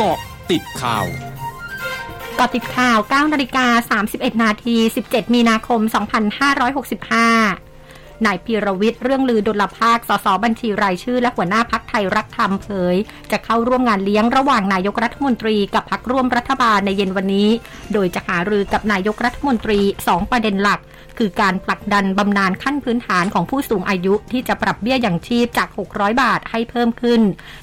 เกาะติดข่าวกาะติดข่าว9นาฬิกา31 นาที 17 มีนาคม 2565 นายพีรวิทย์เรื่องลือดุลภาค สสบัญชีรายชื่อและหัวหน้าพัก ยรักธรรมเผย จะเข้าร่วมงานเลี้ยงระหว่างนายกรัฐมนตรีกับพักร่วมรัฐบาลในเย็นวันนี้ โดยจะหารือกับนายกรัฐมนตรี 2 ประเด็นหลัก คือการผลักดันบำนาญขั้นพื้นฐานของผู้สูงอายุที่จะปรับเบี้ยอย่างชีพจาก 600 บาทให้เพิ่มขึ้น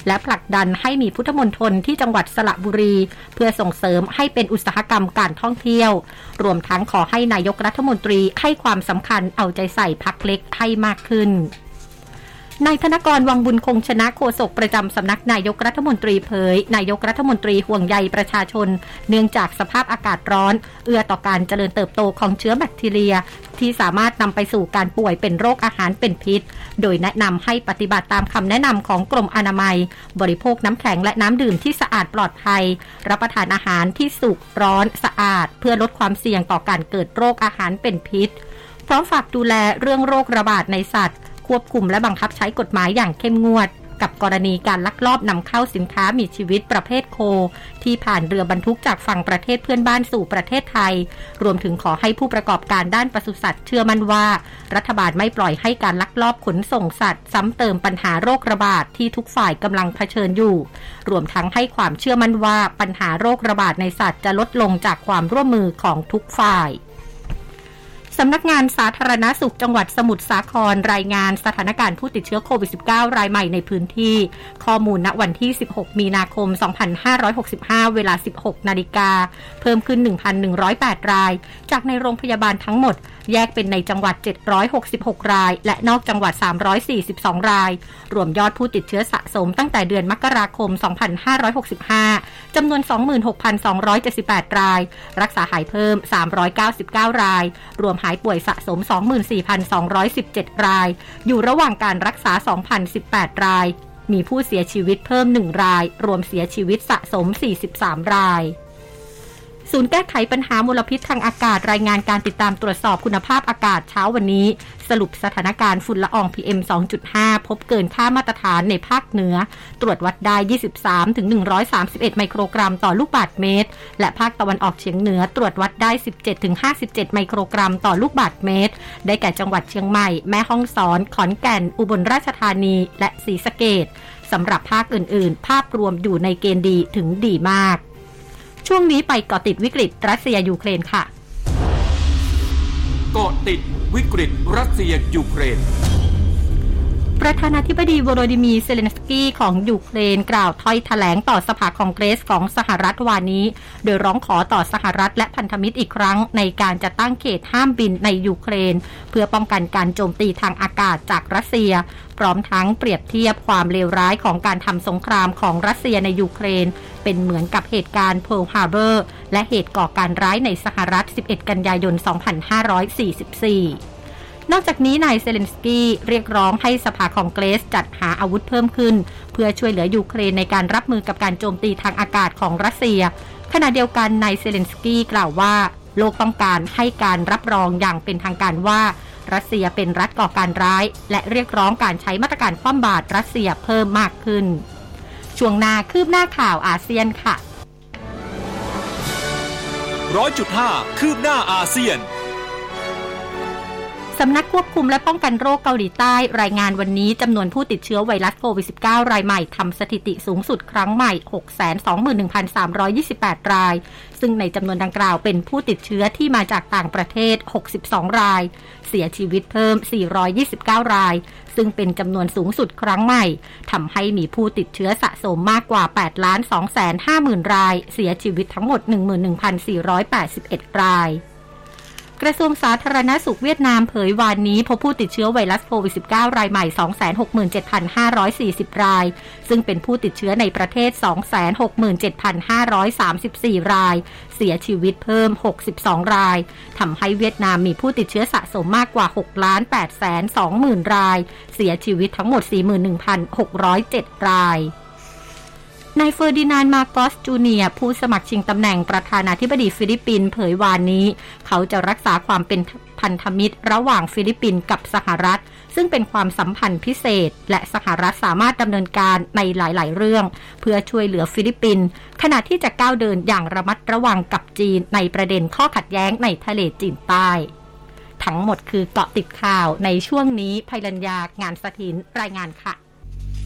และผลักดันให้มีพุทธมณฑลที่จังหวัดสระบุรี เพื่อส่งเสริมให้เป็นอุตสาหกรรมการท่องเที่ยว รวมทั้งขอให้นายกรัฐมนตรีให้ความสำคัญเอาใจใส่พักเล็กให้มากขึ้น นายธนกรวังบุญคงชนะโฆษกประจำสำนักนายกรัฐมนตรีเผย นายกรัฐมนตรีห่วงใยประชาชน เนื่องจากสภาพอากาศร้อน เอื้อต่อการเจริญเติบโตของเชื้อแบคทีเรีย ที่สามารถนำไปสู่การป่วยเป็นโรคอาหารเป็นพิษ โดยแนะนำให้ปฏิบัติตามคำแนะนำของกรมอนามัย บริโภคน้ำแข็งและน้ำดื่มที่สะอาดปลอดภัย รับประทานอาหารที่สุกร้อนสะอาด เพื่อลดความเสี่ยงต่อการเกิดโรคอาหารเป็นพิษพร้อมฝากดูแลเรื่องโรคระบาดในสัตว์ ควบคุมและบังคับใช้กฎหมายอย่างเข้มงวด กับกรณีการลักลอบนำเข้าสินค้ามีชีวิตประเภทโค ที่ผ่านเรือบรรทุกจากฝั่งประเทศเพื่อนบ้านสู่ประเทศไทย รวมถึงขอให้ผู้ประกอบการด้านปศุสัตว์เชื่อมั่นว่า รัฐบาลไม่ปล่อยให้การลักลอบขนส่งสัตว์ ซ้ำเติมปัญหาโรคระบาดที่ทุกฝ่ายกำลังเผชิญอยู่ รวมทั้งให้ความเชื่อมั่นว่าปัญหาโรคระบาดในสัตว์จะลดลงจากความร่วมมือของทุกฝ่าย สำนักงานสาธารณาสุขจังหวัดสมุทรสาครรายงานสถานการณ์ผู้ติดเชื้อโควิด -19 รายใหม่ในพื้นที่ ข้อมูลณวันที่ 16 มีนาคม 2565 เวลา 16 นาฬิกา เพิ่มขึ้น 1,108 ราย จากในโรงพยาบาลทั้งหมด แยกเป็นในจังหวัด 766 ราย และนอกจังหวัด 342 ราย รวมยอดผู้ติดเชื้อสะสมตั้งแต่เดือนมกราคม 2565 จำนวน 26,278 ราย รักษาหายเพิ่ม 399 ราย รวมหายป่วยสะสม 24,217 ราย อยู่ระหว่างการรักษา 2,018 ราย มีผู้เสียชีวิตเพิ่ม 1 ราย รวมเสียชีวิตสะสม 43 ราย ศูนย์แก้ไขปัญหามลพิษทางอากาศรายงานการติดตามตรวจสอบคุณภาพอากาศเช้าวันนี้ สรุปสถานการณ์ฝุ่นละออง PM 2.5 พบเกินค่ามาตรฐานในภาคเหนือ ตรวจวัดได้ 23 ถึง 131 ไมโครกรัมต่อลูกบาศก์เมตร และภาคตะวันออกเฉียงเหนือ ตรวจวัดได้ 17 ถึง 57 ไมโครกรัมต่อลูกบาศก์เมตร ได้แก่จังหวัดเชียงใหม่ แม่ฮ่องสอน ขอนแก่น อุบลราชธานี และศรีสะเกษสำหรับภาคอื่น ๆ ภาพรวมอยู่ในเกณฑ์ดีถึงดีมาก ช่วงนี้ไปเกาะติดวิกฤตรัสเซียยูเครนค่ะ เกาะติดวิกฤตรัสเซียยูเครน ประธานาธิบดีวโรดิมีเซเลนสกี้ของยูเครนกล่าวถ้อยถแถลงต่อสภาคองเกรสของสหรัฐวานนี้ โดยร้องขอต่อสหรัฐและพันธมิตรอีกครั้ง ในการจะตั้งเขตห้ามบินในยูเครน เพื่อป้องกันการโจมตีทางอากาศจากรัสเซีย พร้อมทั้งเปรียบเทียบความเลวร้ายของการทำสงครามของรัสเซียในยูเครน เป็นเหมือนกับเหตุการณ์เพิร์ลฮาร์เบอร์และเหตุก่อการร้ายในสหรัฐ 11 กันยายน 2544 นอกจากนี้นายเซเลนสกี้เรียกร้องให้สภาคองเกรสจัดหาอาวุธเพิ่มขึ้น เพื่อช่วยเหลือยูเครนในการรับมือกับการโจมตีทางอากาศของรัสเซีย ขณะเดียวกันนายเซเลนสกี้กล่าวว่า โลกต้องการให้การรับรองอย่างเป็นทางการว่ารัสเซียเป็นรัฐก่อการร้าย และเรียกร้องการใช้มาตรการคว่ำบาตรรัสเซียเพิ่มมากขึ้น ช่วงนาคืบหน้าข่าวอาเซียนค่ะร้อยจุดห้าคืบหน้าอาเซียน สำนักควบคุมและป้องกันโรคเกาหลีใต้รายงานวันนี้จำนวนผู้ติดเชื้อไวรัสโควิด -19 รายใหม่ทำสถิติสูงสุดครั้งใหม่ 621,328 ราย ซึ่งในจำนวนดังกล่าวเป็นผู้ติดเชื้อที่มาจากต่างประเทศ 62 ราย เสียชีวิตเพิ่ม 429 ราย ซึ่งเป็นจำนวนสูงสุดครั้งใหม่ทำให้มีผู้ติดเชื้อสะสมมากกว่า8 2 5 0 0 0 0 ราย เสียชีวิตทั้งหมด 11,481 ราย กระทรวงสาธารณสุขเวียดนามเผยวานนี้พบผู้ติดเชื้อไวรัสโควิด -19 รายใหม่ 267,540 ราย ซึ่งเป็นผู้ติดเชื้อในประเทศ 267,534 ราย เสียชีวิตเพิ่ม 62 ราย ทำให้เวียดนามมีผู้ติดเชื้อสะสมมากกว่า6 8 2 0 0 0 0 ราย เสียชีวิตทั้งหมด 41,607 ราย นายเฟอร์ดินานด์มาร์กอสจูเนียร์ผู้สมัครชิงตำแหน่งประธานาธิบดีฟิลิปปินส์เผยวานนี้ เขาจะรักษาความเป็นพันธมิตร ระหว่างฟิลิปปินส์กับสหรัฐ ซึ่งเป็นความสัมพันธ์พิเศษ และสหรัฐสามารถดำเนินการในหลาย ๆ เรื่อง เพื่อช่วยเหลือฟิลิปปินส์ขณะที่จะก้าวเดินอย่างระมัดระวังกับจีนในประเด็นข้อขัดแย้งในทะเลจีนใต้ ทั้งหมดคือเกาะติดข่าวในช่วงนี้ภัยรัญญางานสถินรายงานค่ะ